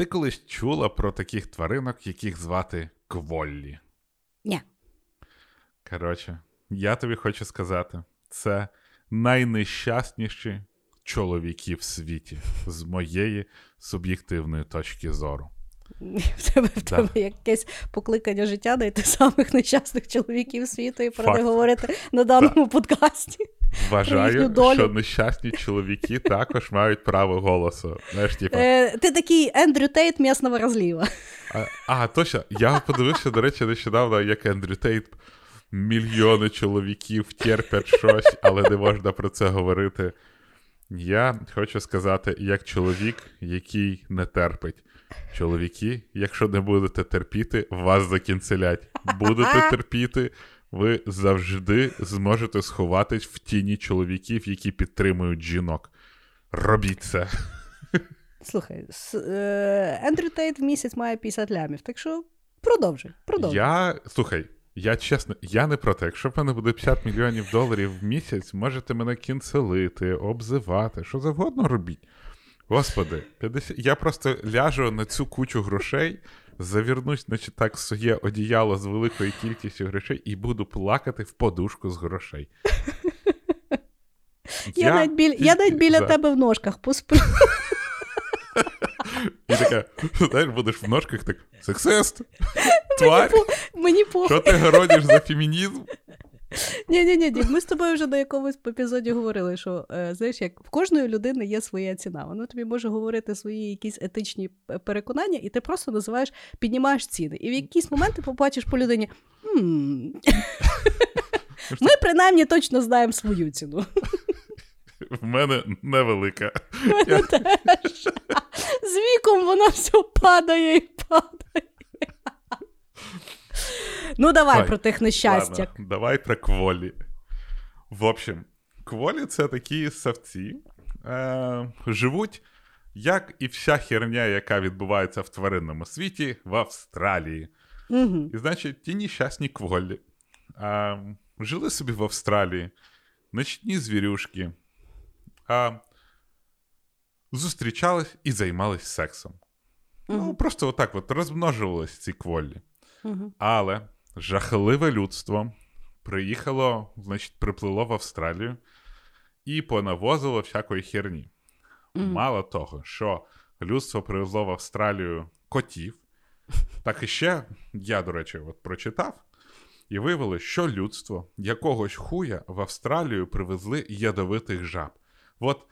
Ти колись чула про таких тваринок, яких звати кволлі? Ні. Коротше, я тобі хочу сказати, це найнещасніші чоловіки в світі з моєї суб'єктивної точки зору. В тебе в тебе якесь покликання життя знайти самих нещасних чоловіків світу і про них говорити на даному подкасті. Вважаю, що нещасні чоловіки також мають право голосу. Знаєш, типа, Е, ти такий Ендрю Тейт м'ясного розліва. А, а, точно. Я подивився, до речі, нещодавно, як Ендрю Тейт. Мільйони чоловіків терпять щось, але не можна про це говорити. Я хочу сказати, як чоловік, який не терпить. Чоловіки, якщо не будете терпіти, вас закінцелять. Будете терпіти, ви завжди зможете сховатись в тіні чоловіків, які підтримують жінок. Робіть це. Слухай, е, Ендрю Тейт в місяць має 50 лямів, так що продовжуй. продовжуй. Я слухай, я чесно, я не проти. Якщо в мене буде 50 мільйонів доларів в місяць, можете мене кінцелити, обзивати, що завгодно робіть. Господи, 50... я просто ляжу на цю кучу грошей, завірнусь, значить, так своє одіяло з великою кількістю грошей і буду плакати в подушку з грошей. Я, навіть, біль... я навіть біля за. тебе в ножках посплю. І така, знаєш, будеш в ножках так, сексист, тварь, Мені по що ти городиш за фемінізм? Ні, ні, ні, ми з тобою вже на якомусь епізоді говорили, що е, знаєш, як в кожної людини є своя ціна. Вона тобі може говорити свої якісь етичні переконання, і ти просто називаєш, піднімаєш ціни. І в якийсь момент ти побачиш по людині. Ми принаймні точно знаємо свою ціну. В мене невелика. Теж. З віком воно все падає і падає. Ну, давай Ой, про тих нещастях. Ладно, давай про кволі. В общем, кволі це такі савці. Е, живуть, як і вся херня, яка відбувається в тваринному світі, в Австралії. Угу. І значить, ті нещасні кволі. А, жили собі в Австралії, ночні звірюшки. А, зустрічались і займались сексом. Ну, просто отак от розмножувались ці кволі. Угу. Але жахливе людство приїхало, значить, приплило в Австралію і понавозило всякої херні. Мгм. Мало того, що людство привезло в Австралію котів, так і ще я, до речі, от прочитав, і виявилось, що людство якогось хуя в Австралію привезли ядовитих жаб. От.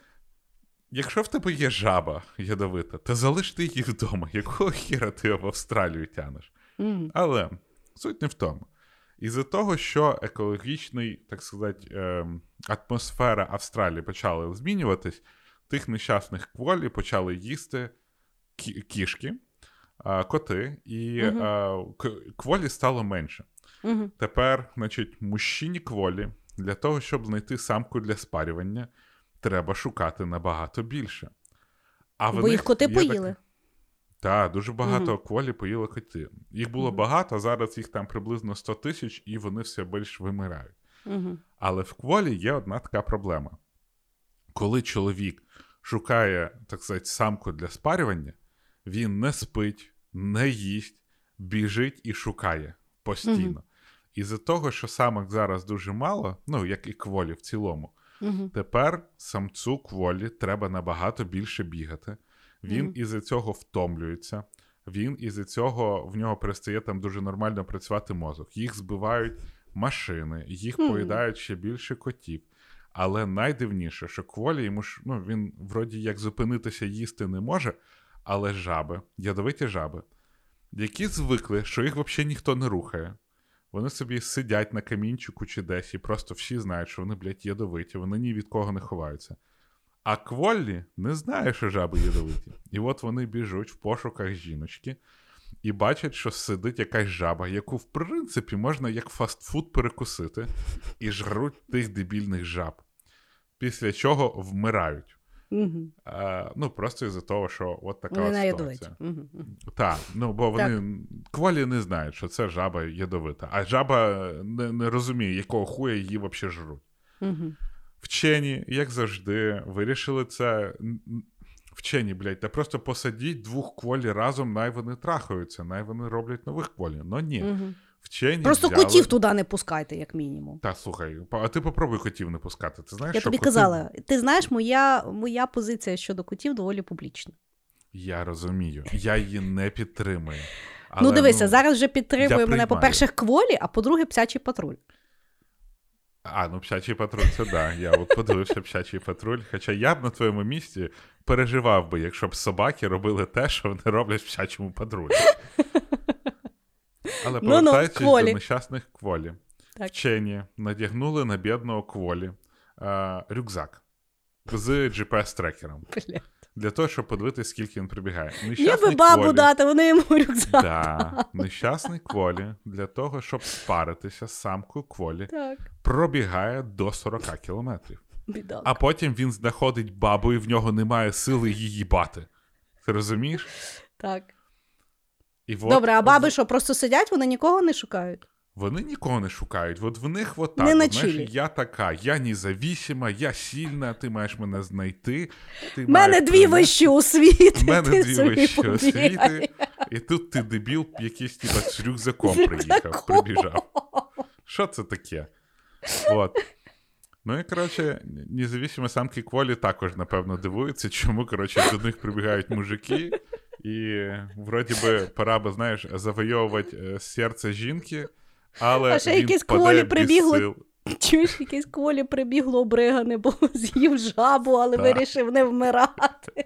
Якщо в тебе є жаба ядовита, то залиш ти її вдома. Якого хіра ти в Австралію тянеш? Угу. Але суть не в тому. Із-за того, що екологічний, так сказати, ем, атмосфера Австралії почала змінюватись, тих нещасних кволі почали їсти кі- кішки, а, коти, і к- кволі стало менше. Угу. Тепер, значить, мужчині кволі для того, щоб знайти самку для спарювання, треба шукати набагато більше. А Бо їх коти є так- поїли. Так, дуже багато Мгм. кволі поїли коти. Їх було Мгм. багато, а зараз їх там приблизно 100 тисяч, і вони все більш вимирають. Угу. Але в кволі є одна така проблема. Коли чоловік шукає, так сказати, самку для спарювання, він не спить, не їсть, біжить і шукає постійно. Мгм. Із-за того, що самок зараз дуже мало, ну як і кволі в цілому. Тепер самцу кволі треба набагато більше бігати. Він Мгм. із-за цього втомлюється. Він із-за цього в нього перестає там дуже нормально працювати мозок. Їх збивають машини, їх Мгм. поїдають ще більше котів. Але найдивніше, що кволі йому ж ну він вроді як зупинитися їсти не може, але жаби, ядовиті жаби, які звикли, що їх взагалі ніхто не рухає. Вони собі сидять на камінчику чи десь, і просто всі знають, що вони, блядь, ядовиті, вони ні від кого не ховаються. А Кволлі не знає, що жаби ядовиті. І от вони біжуть в пошуках жіночки, і бачать, що сидить якась жаба, яку, в принципі, можна як фастфуд перекусити, і жруть тих дебільних жаб. Після чого вмирають. Угу. А, ну, просто із-за того, що от така Вони от ситуація. Угу. Так, ну бо вони кволі не знають, що це жаба ядовита, а жаба не, не розуміє, якого хуя її взагалі жруть. Угу. Вчені, як завжди, вирішили це. Вчені, блядь, та просто посадіть двох кволі разом, най вони трахаються, най вони роблять нових кволі. Ну ні. Угу. Вчені Просто взяли... котів туди не пускайте, як мінімум. Та слухай, а ти попробуй котів не пускати. Ти знаєш, Я що тобі коти... казала, ти знаєш, моя, моя позиція щодо котів доволі публічна. Я розумію. Я її не підтримую. Але, ну дивися, зараз вже підтримує мене, по-перше, кволі, а по-друге, псячий патруль. А, ну псячий патруль це да. Я от подивився псячий патруль. Хоча я б на твоєму місці переживав би, якщо б собаки робили те, що вони роблять в псячому патрулі. Але повертаючись до нещасних кволі. Так. Вчені надягнули на бідного кволі а, рюкзак з GPS-трекером Бля. Для того, щоб подивитися, скільки він прибігає. Я би бабу кволі- дати, вони йому рюкзак. Да, нещасний кволі для того, щоб спаритися з самкою кволі, Так, пробігає до 40 кілометрів. бідак. А потім він знаходить бабу, і в нього немає сили її бати. Ти розумієш? Так. І от, Добре, а баби що, просто сидять, вони нікого не шукають? Вони нікого не шукають. От в них от так. Не знаєш, я така, я независима, я сильна, ти маєш мене знайти. Ти У мене маєш дві вищі освіти. У мене дві вищі освіти, і тут ти дебіл, якийсь типа з рюкзаком приїхав, прибіжав. Що це таке? От. Ну і коротше, независимо самки кволі також, напевно, дивуються, чому коротше, до них прибігають мужики, і вроді би пора би, знаєш, завойовувати е, серце жінки, але А ще він якісь кволі сил. Чуєш, якесь колі прибігло обригане, бо з'їв жабу, але Так. вирішив не вмирати.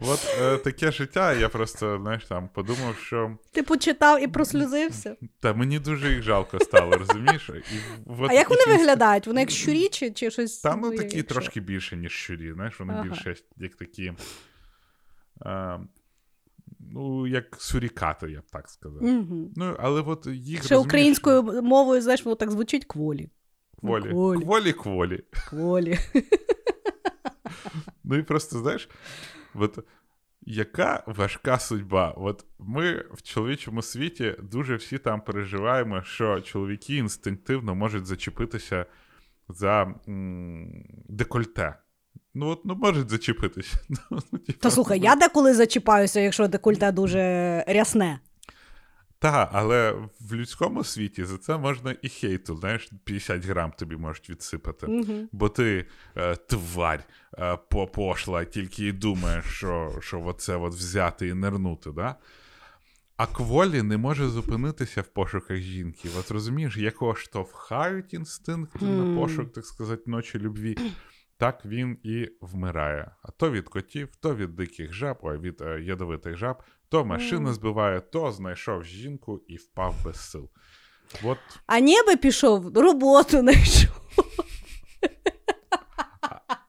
От е, таке життя, я просто, знаєш, там подумав, що Ти почитав і прослюзився. та мені дуже їх жалко стало, розумієш? І, от А як вони якісь- виглядають? Вони як щурі чи, чи щось? Та ну такі якщо? трошки більше, ніж щурі, знаєш, вони Ага. більше як такі. А, ну, як сурікати, я б так сказав. Мгм. Ну, але от їх Ще розумієш, українською мовою, знаєш, воно так звучить кволі. кволі. Кволі. Кволі, кволі. Кволі. Ну і просто, знаєш, от яка важка судьба. От ми в чоловічому світі дуже всі там переживаємо, що чоловіки інстинктивно можуть зачепитися за м, декольте. Ну, от, ну, можуть зачепитися. Ну, Та слухай, я деколи зачіпаюся, якщо декольте дуже рясне. Та, але в людському світі за це можна і хейту, знаєш, 50 грам тобі можуть відсипати. Мгм. Бо ти е, тварь е, по- пошла, тільки і думаєш, що, що оце от взяти і нирнути, да? А кволі не може зупинитися в пошуках жінки. От розумієш, якого штовхають інстинкти на пошук, так сказати, ночі любві, так він і вмирає. А то від котів, то від диких жаб, ой, від е, ядовитих жаб, то машина збиває, то знайшов жінку і впав без сил. От А ніби пішов, роботу знайшов.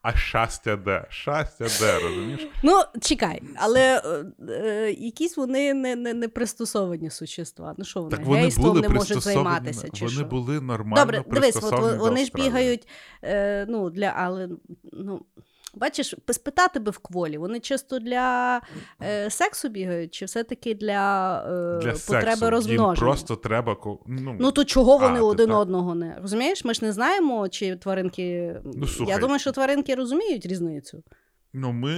А щастя де? Щастя де, розумієш? Ну, чекай, але е, е, якісь вони не, не, не пристосовані существа. Ну що вони, Так вони гейством були не можуть займатися? Чи вони що? були нормально Добре, дивись, от, вони ж бігають, е, ну, для, але, ну, бачиш, спитати би в кволі, вони чисто для е, сексу бігають, чи все-таки для, е, для потреби сексу. Їм просто треба ну, Ну то чого вони А, один так. одного не розумієш? Ми ж не знаємо, чи тваринки. Ну, слухай. Я думаю, що тваринки розуміють різницю. ну ми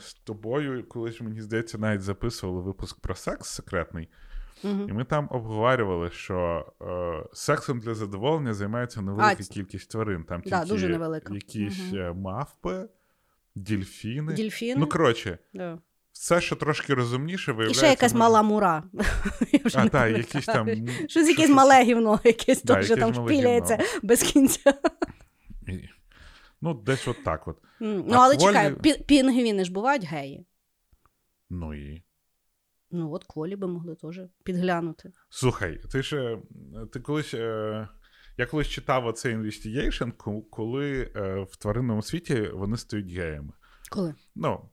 з тобою колись мені здається навіть записували випуск про секс секретний, Угу. і ми там обговорювали, що е, сексом для задоволення займається невелика А, кількість тварин. Там Да, тільки дуже невелика. якісь е, мавпи, дільфіни. Дільфіни. Ну коротше, да. все, що трошки розумніше, І виявляється. ще якась мала мура. А, так, якісь там. Щось якесь мале гівно, якесь теж там шпіляється без кінця. Ну, десь от так от. Ну, але чекай, пінгвіни ж бувають геї. Ну і. Ну, от кволі би могли теж підглянути. Слухай, ти ж ти колись. Е, я колись читав оцей Investigation, коли е, в тваринному світі вони стають геями. Коли? Ну,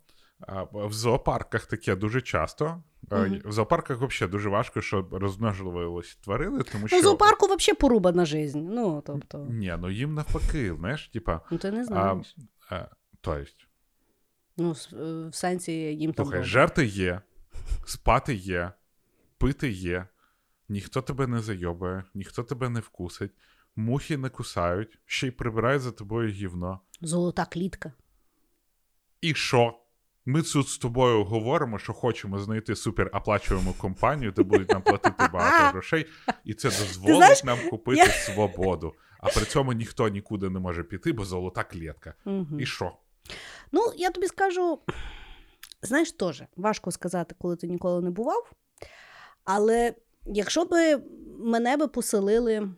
В зоопарках таке дуже часто. Мгм. В зоопарках взагалі дуже важко, щоб розмножувалися тварини, тому що. Ну, зоопарку взагалі порубана жизнь. Ну, тобто, Ні, ну їм навпаки, знаєш, типа. ну ти не знаєш. а, то есть, Ну, е, в сенсі їм там. слухай, жерти є, спати є, пити є, ніхто тебе не зайобає, ніхто тебе не вкусить, мухи не кусають, ще й прибирають за тобою гівно. Золота клітка. І що? Ми тут з тобою говоримо, що хочемо знайти супероплачувану компанію, де будуть нам платити багато грошей, і це дозволить знаєш, нам купити я- свободу. А при цьому ніхто нікуди не може піти, бо золота клітка. Угу. І що? Ну, я тобі скажу, знаєш, теж важко сказати, коли ти ніколи не бував. Але якщо би мене би поселили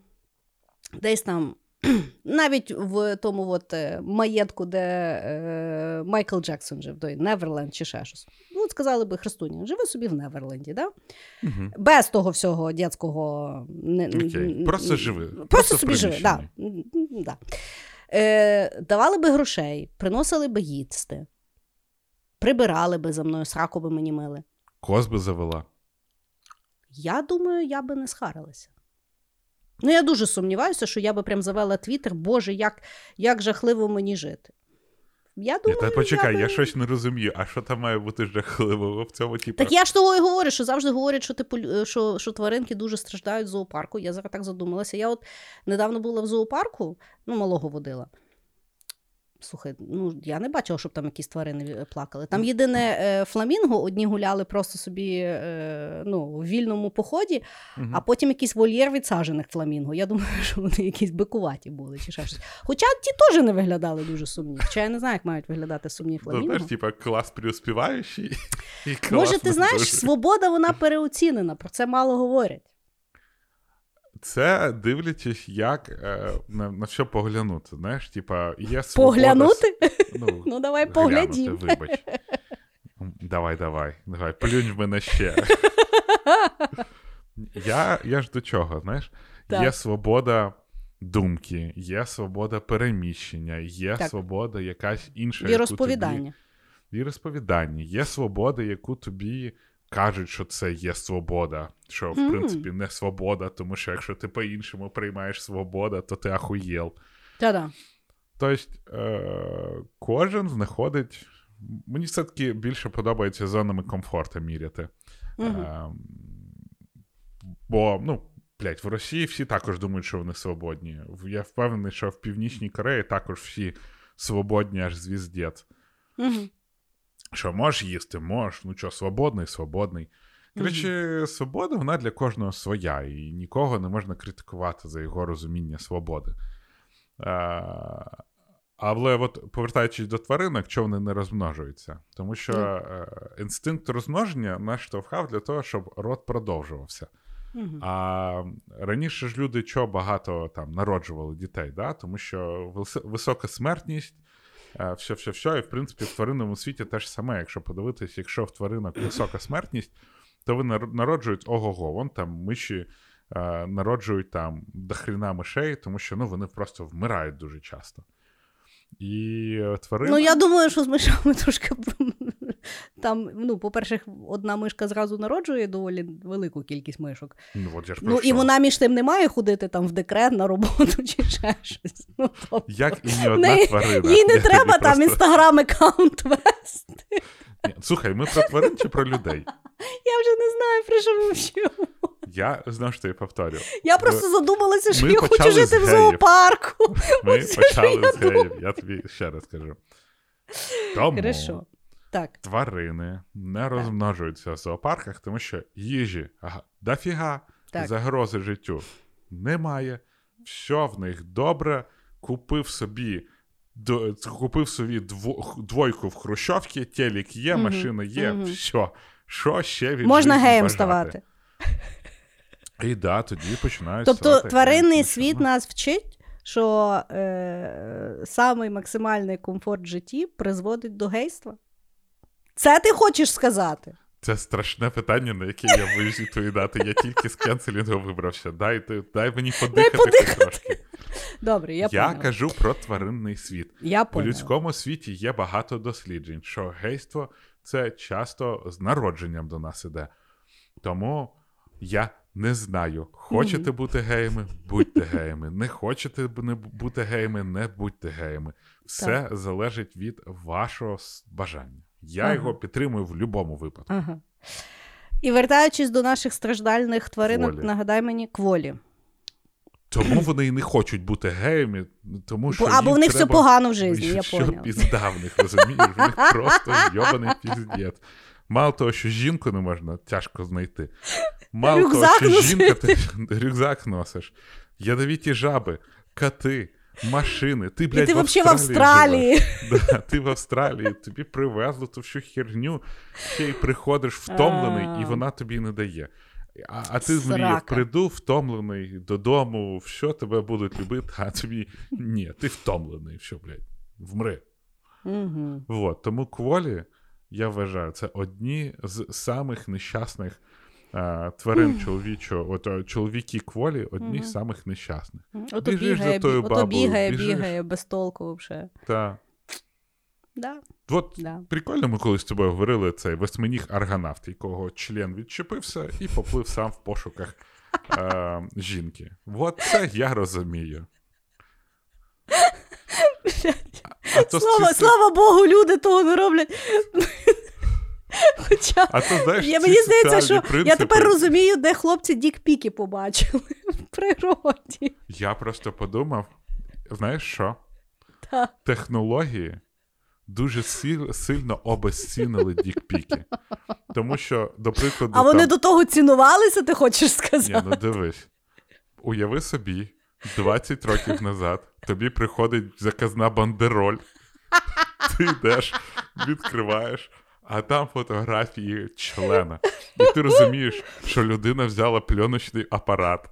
десь там, навіть в тому от, е, маєтку, де е, Майкл Джексон жив, той Неверленд чи ще щось. Ну, от сказали би Христуня, живи собі в Неверленді, да? Угу. без того всього. Не, Окей. Просто живи. Просто, Просто собі живи. Да. Да. Е, давали би грошей, приносили би їсти, прибирали би за мною, сраку би мені мили. Коз би завела. Я думаю, я би не схарилася. Ну, я дуже сумніваюся, що я би прям завела твіттер, Боже, як, як жахливо мені жити. Я думаю, та почекай, я, я щось не розумію. А що там має бути жахливого в цьому типу? Так я ж того і говорю, що завжди говорять, що, типу, що, що тваринки дуже страждають в зоопарку. Я зараз так задумалася. Я от недавно була в зоопарку, ну, малого водила. Слухай, ну я не бачила, щоб там якісь тварини е, плакали. Там єдине е, фламінго, одні гуляли просто собі е, ну, в вільному поході, Мгм. а потім якийсь вольєр відсаджених фламінго. Я думаю, що вони якісь бикуваті були чи ще щось. Хоча ті теж не виглядали дуже сумні. Хоча я не знаю, як мають виглядати сумні Ну, фламінго. знаєш, типа клас преуспіваючий. І клас Може, ти знаєш, свобода вона переоцінена, про це мало говорять. Це дивлячись, як е, на, на що поглянути. Знаєш, типа, є свобода... Поглянути? Ну, Ну, давай поглядім. Вибач. Давай, давай, давай, плюнь в мене ще. Я, я ж до чого, знаєш? Так. Є свобода думки, є свобода переміщення, є Так. свобода якась інша. І розповідання. Тобі, і розповідання. Є свобода, яку тобі кажуть, що це є свобода. Що, в принципі, не свобода, тому що якщо ти по-іншому приймаєш свобода, то ти ахуєл. Та-да. Тобто, е, кожен знаходить. Мені все-таки більше подобається зонами комфорту міряти. Е, бо, ну, блядь, в Росії всі також думають, що вони свободні. Я впевнений, що в Північній Кореї також всі свободні, аж звіздець. Що можеш їсти, можеш, ну що, свободний, свободний. Коротше, свобода вона для кожного своя, і нікого не можна критикувати за його розуміння свободи. А, але от повертаючись до тваринок, чого вони не розмножуються? Тому що е, інстинкт розмноження нас штовхав для того, щоб род продовжувався. Мгм. А раніше ж люди чого багато там народжували дітей, да? тому що вис- висока смертність, все, все, все, і в принципі в тваринному світі теж саме. Якщо подивитись, якщо в тваринок висока смертність, то вони нар- народжують ого-го. Вон там миші народжують там дохріна мишей, тому що ну, вони просто вмирають дуже часто. І е, тварини. Ну, я думаю, що з мишами трошки там, ну, по-перше, одна мишка зразу народжує доволі велику кількість мишок. Ну, от я ж Ну, і вона між тим не має ходити там в декрет на роботу чи ще щось. Ну, тобто, Як і ні одна неї- тварина. їй не Я треба там просто- інстаграм аккаунт вести. Ні, Слухай, ми про тварин чи про людей? Я вже не знаю, про що ми вчимо. Я знову ж таки повторю. Я просто задумалася, що ми я хочу жити в зоопарку. Ми що почали я з геїв. Я тобі ще раз кажу. Тому Хорошо. Так. тварини не розмножуються в зоопарках, тому що їжі ага, дофіга, Так. загрози життю немає. Все в них добре. Купив собі. до- Купив собі дво- двойку в Хрущовці, телек є, Мгм, машина є, мгм. все. Що ще від Можна геєм бажати? ставати. І да, тоді починають. Тобто ставати тваринний світ нас вчить, що е, самий максимальний комфорт в житті призводить до гейства. Це ти хочеш сказати? Це страшне питання, на яке я боюсь відповідати. Я тільки з кенселінгу вибрався. Дай, ти- дай мені подихати, подихати. трошки. Добре, я, Я, поняла. кажу про тваринний світ. Я У поняла. людському світі є багато досліджень, що гейство це часто з народженням до нас іде. Тому я не знаю. Хочете бути геями, будьте геями. Не хочете бути геями, не будьте геями. Все так. залежить від вашого бажання. Я ага. його підтримую в будь-якому випадку. Ага. І вертаючись до наших страждальних тваринок, кволі. нагадай мені кволі. Тому вони і не хочуть бути геями, тому що або в них треба... все погано в житті, я Що пізда в них, розумієш? В них просто йобаний піздець. Мало того, що жінку не можна тяжко знайти. Мало рюкзак того, що жінка ти рюкзак носиш, ядовіті жаби, кати, машини. Ти, блядь, І ти в Австралії. В Австралії. Да, Ти в Австралії, тобі привезли ту всю херню, ще й приходиш втомлений, і вона тобі не дає. А а ти мріяв, приду втомлений додому, що тебе будуть любити, а тобі ні, ти втомлений, що, блядь, вмри. Угу. Вот, Тому кволі, я вважаю, це одні з самих нещасних тварин чоловічого, от чоловіки кволі одні з самих нещасних. Ото бігає, за. Ото бігає, бігає без толку вже. Так. Да. От да. прикольно, ми коли з тобою говорили цей восьминіг аргонавт, якого член відчепився і поплив сам в пошуках е, жінки. От це я розумію. А то слава, ці... слава Богу, люди того не роблять. Хоча а то, знаєш, я, мені здається, що принципи... я тепер розумію, де хлопці дікпіки побачили в природі. Я просто подумав: знаєш що? Так. Технології дуже сильно обезцінили дікпіки. Тому що, до прикладу. А вони там... до того цінувалися, ти хочеш сказати? Ні, ну дивись. Уяви собі, 20 років назад тобі приходить заказна бандероль, ти йдеш, відкриваєш, а там фотографії члена. І ти розумієш, що людина взяла пленочний апарат.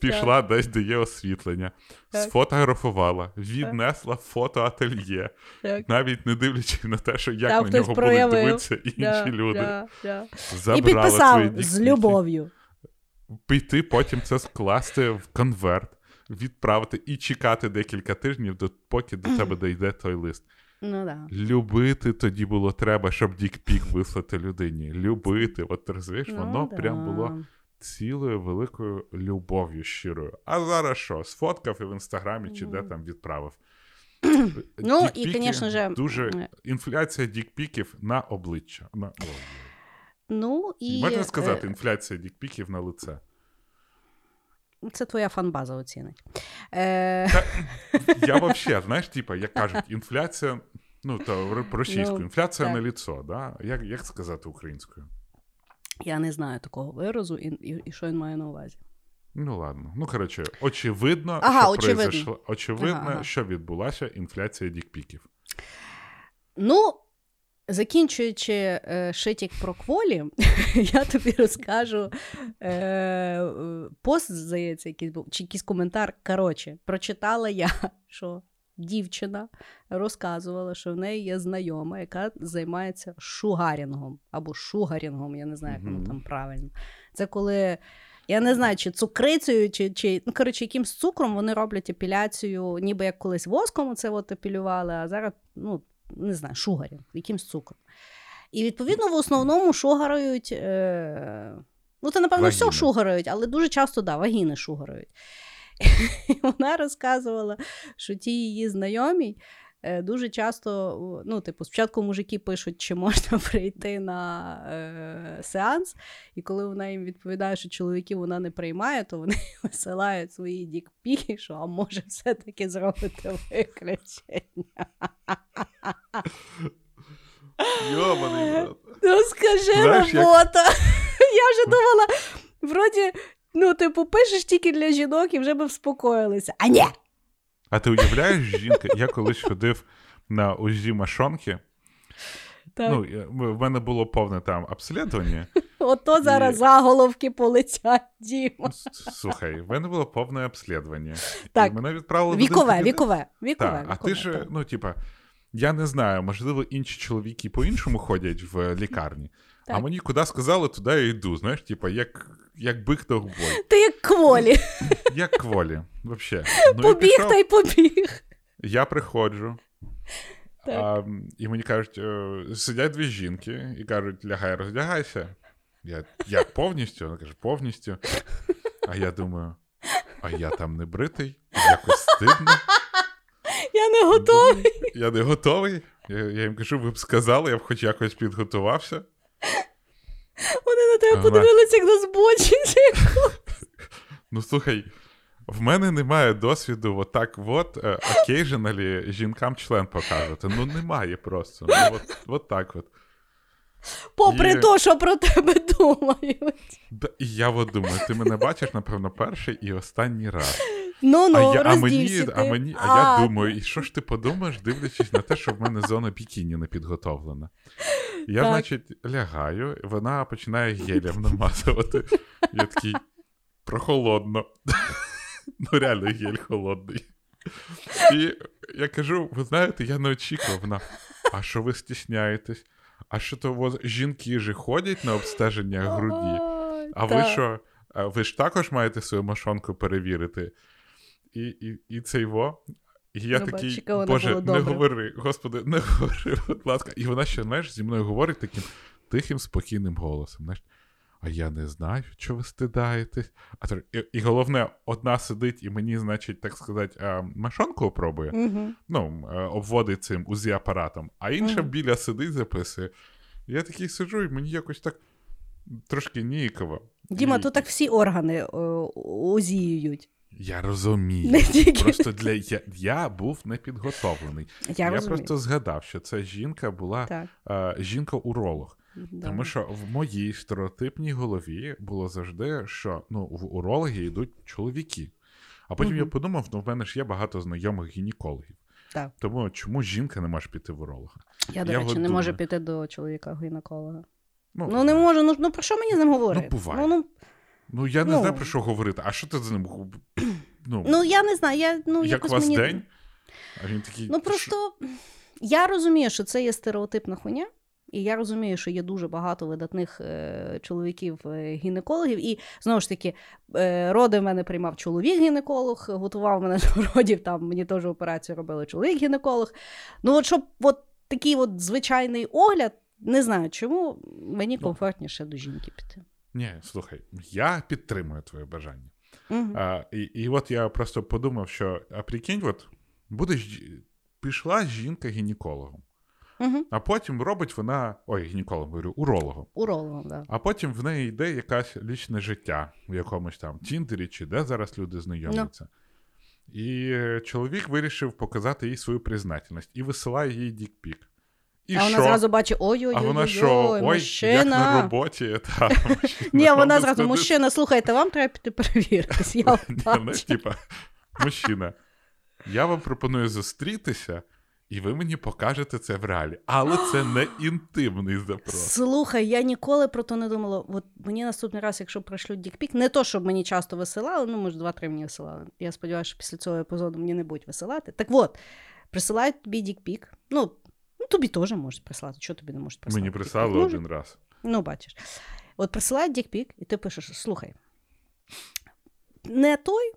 Пішла десь, де є освітлення, так. сфотографувала, віднесла так. фотоательє, так. навіть не дивлячись на те, що як на нього проявив. будуть дивитися інші да, люди. Да, да. Забрала І підписав з любов'ю. Піти, потім це скласти в конверт, відправити і чекати декілька тижнів, поки до тебе дійде той лист. Ну, да. Любити тоді було треба, щоб дікпік вислати людині. Любити. От розумієш, ну, воно да. прям було цілою великою любов'ю щирою. А зараз що? Сфоткав і в інстаграмі чи де там відправив. Ну, і, звісно же... Дуже інфляція дікпіків на обличчя. На... Ну, і... Можна сказати, е, інфляція дікпіків на лице. Це твоя фанбаза оцінить. Е... Та, я взагалі, знаєш, типа, як кажуть, інфляція, ну, то російською, ну, інфляція так. на ліцо, да? як як сказати українською? Я не знаю такого виразу, і, і, і що він має на увазі. Ну, ладно. Ну, коротше, очевидно, ага, що очевидно, произошло, очевидно ага, ага. що відбулася інфляція дікпіків. Ну, закінчуючи е, шитік про кволі, я тобі розкажу е, пост, здається, якийсь був, чи якийсь коментар. Коротше, прочитала я, що дівчина розказувала, що в неї є знайома, яка займається шугарінгом або шугарінгом, я не знаю, як воно там правильно. Це коли. Я не знаю, чи цукрицею, чи чи ну коротше, якимсь цукром вони роблять епіляцію, ніби як колись воском це от епілювали, а зараз, ну, не знаю, шугарів, якимсь цукром. І відповідно в основному шугарують. Е... Ну, це, напевно, вагіни. все шугарують, але дуже часто да, вагіни шугарують. І вона розказувала, що ті її знайомі дуже часто, ну, типу, спочатку мужики пишуть, чи можна прийти на е, сеанс, і коли вона їм відповідає, що чоловіків вона не приймає, то вони висилають свої дікпіки, що а може все-таки зробити виключення. Йобаний брат. Ну, скажи робота. Я вже думала, вроді. Ну, типу, пишеш тільки для жінок і вже би вспокоїлися. А ні! А ти уявляєш, жінка, я колись ходив на УЗІ Машонки. Так. Ну, В мене було повне там обслідування. Ото зараз і... заголовки полетять, Діма. Слухай, в мене було повне обслідування. Так. І мене відправили Вікове, в вікове, вікове. Так. А ти ж, ну, типа, я не знаю, можливо, інші чоловіки по-іншому ходять в лікарні. Так. А мені куди сказали, туди я йду. Знаєш, типа, як як бик то бой. Ти як кволі. Як кволі, взагалі. Ну, побіг та й побіг. Я приходжу. А, і мені кажуть, е, сидять дві жінки і кажуть, лягай, роздягайся. Я як повністю? Вона каже, повністю. А я думаю, а я там не бритий, якось стидно. Я не готовий. Я не готовий. Я, я їм кажу, ви б сказали, я б хоч якось підготувався. Вони на тебе подивилися, як на збочинця. Ну слухай, в мене немає досвіду отак от е, occasionally жінкам член показувати. Ну немає просто. Ну, от, от так от. Попри те, що про тебе думають. Да, і я от думаю, ти мене бачиш, напевно, перший і останній раз. Ну ну, а, я, а, мені, а, мені, а я думаю, і що ж ти подумаєш, дивлячись на те, що в мене зона бікіні не підготовлена. Я, Так. значить, лягаю, вона починає гелем намазувати. Я такий прохолодно. Ну, реально, гель холодний. І я кажу: ви знаєте, я не очікував. Вона, а що ви стісняєтесь? А що то воз... жінки ж ходять на обстеження груді? А ви що? Ви ж також маєте свою мошонку перевірити? І, і, і це його. І я Ну, такий, бачиш, Боже, не говори, господи, не говори, будь ласка. І вона ще, знаєш, зі мною говорить таким тихим, спокійним голосом. Знаєш, а я не знаю, що ви стидаєтесь. А і, і головне, одна сидить і мені, значить, так сказати, а, мошонку опробує, Мгм. ну, е, обводить цим УЗІ-апаратом, а інша Мгм. біля сидить, записує. Я такий сиджу, і мені якось так трошки ніяково. Діма, І- тут так всі органи о, озіюють. Я розумію. Не тільки. Просто для я, я був непідготовлений. Я, розумію. просто згадав, що ця жінка була Так. е, жінка-уролог. да. Тому що в моїй стереотипній голові було завжди, що ну, в урологи йдуть чоловіки. А потім я подумав, ну в мене ж є багато знайомих гінекологів. Так. Тому чому жінка не може піти в уролога? Я, до я речі, от не можу піти до чоловіка гінеколога. Ну, Ну, не можу, ну, ну про що мені з ним говорити? Ну, буває. Ну, ну, ну я не ну. знаю про що говорити. А що ти з ним? Ну, ну я не знаю, я, ну, як у якось вас мені... день? А він такий. Ну просто я розумію, що це є стереотипна хуйня, і я розумію, що є дуже багато видатних е, чоловіків-гінекологів. І знову ж таки, е, роди в мене приймав чоловік-гінеколог, готував мене до родів, там мені теж операцію робили чоловік-гінеколог. Ну, от щоб от такий от звичайний огляд, не знаю чому, мені Ну. комфортніше до жінки піти. Ні, слухай, я підтримую твоє бажання. Угу. А, і, і от я просто подумав, що а прикинь, от буде ж- пішла жінка гінекологом, Угу. а потім робить вона. Ой, гінекологом говорю, урологом. Урологом, да. А потім в неї йде якась лічне життя в якомусь там Тіндері чи де зараз люди знайомляться. І е, чоловік вирішив показати їй свою признательність і висилає їй дікпік. І а вона зразу бачить, ой-ой-ой, а вона що? Ой, як на роботі. Та, Ні, вона зразу, мужчина, слухайте, вам треба піти перевіритись. Я типа, мужчина, я вам пропоную зустрітися, і ви мені покажете це в реалі. Але це не інтимний запрос. Слухай, я ніколи про то не думала. От мені наступний раз, якщо пришлють дікпік, не то, щоб мені часто висилали, ну, може, два-три мені висилали. Я сподіваюся, що після цього епізоду мені не будуть висилати. Так от, присилають тобі дікпік. Ну тобі теж можуть прислати. Чого тобі не можуть прислати? Мені дікпік? прислали Можуть. один раз. Ну, бачиш. От присилають дікпік, і ти пишеш: слухай, не той,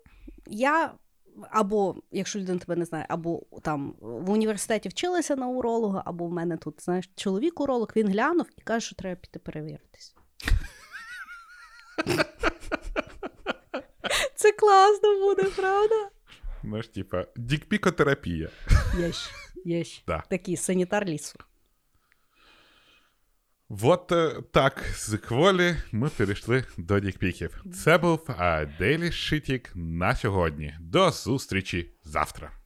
я. Або, якщо людина тебе не знає, або там в університеті вчилася на уролога, або в мене тут, знаєш, чоловік уролог, він глянув і каже, що треба піти перевіритись. Це класно буде, правда? Знаєш, типа, дікпікотерапія. Єш, єш. Да. Такий санітар лісу. От е, так, з кволі ми перейшли до дікпіків. Це був Дейлі Daily Shitік на сьогодні. До зустрічі завтра.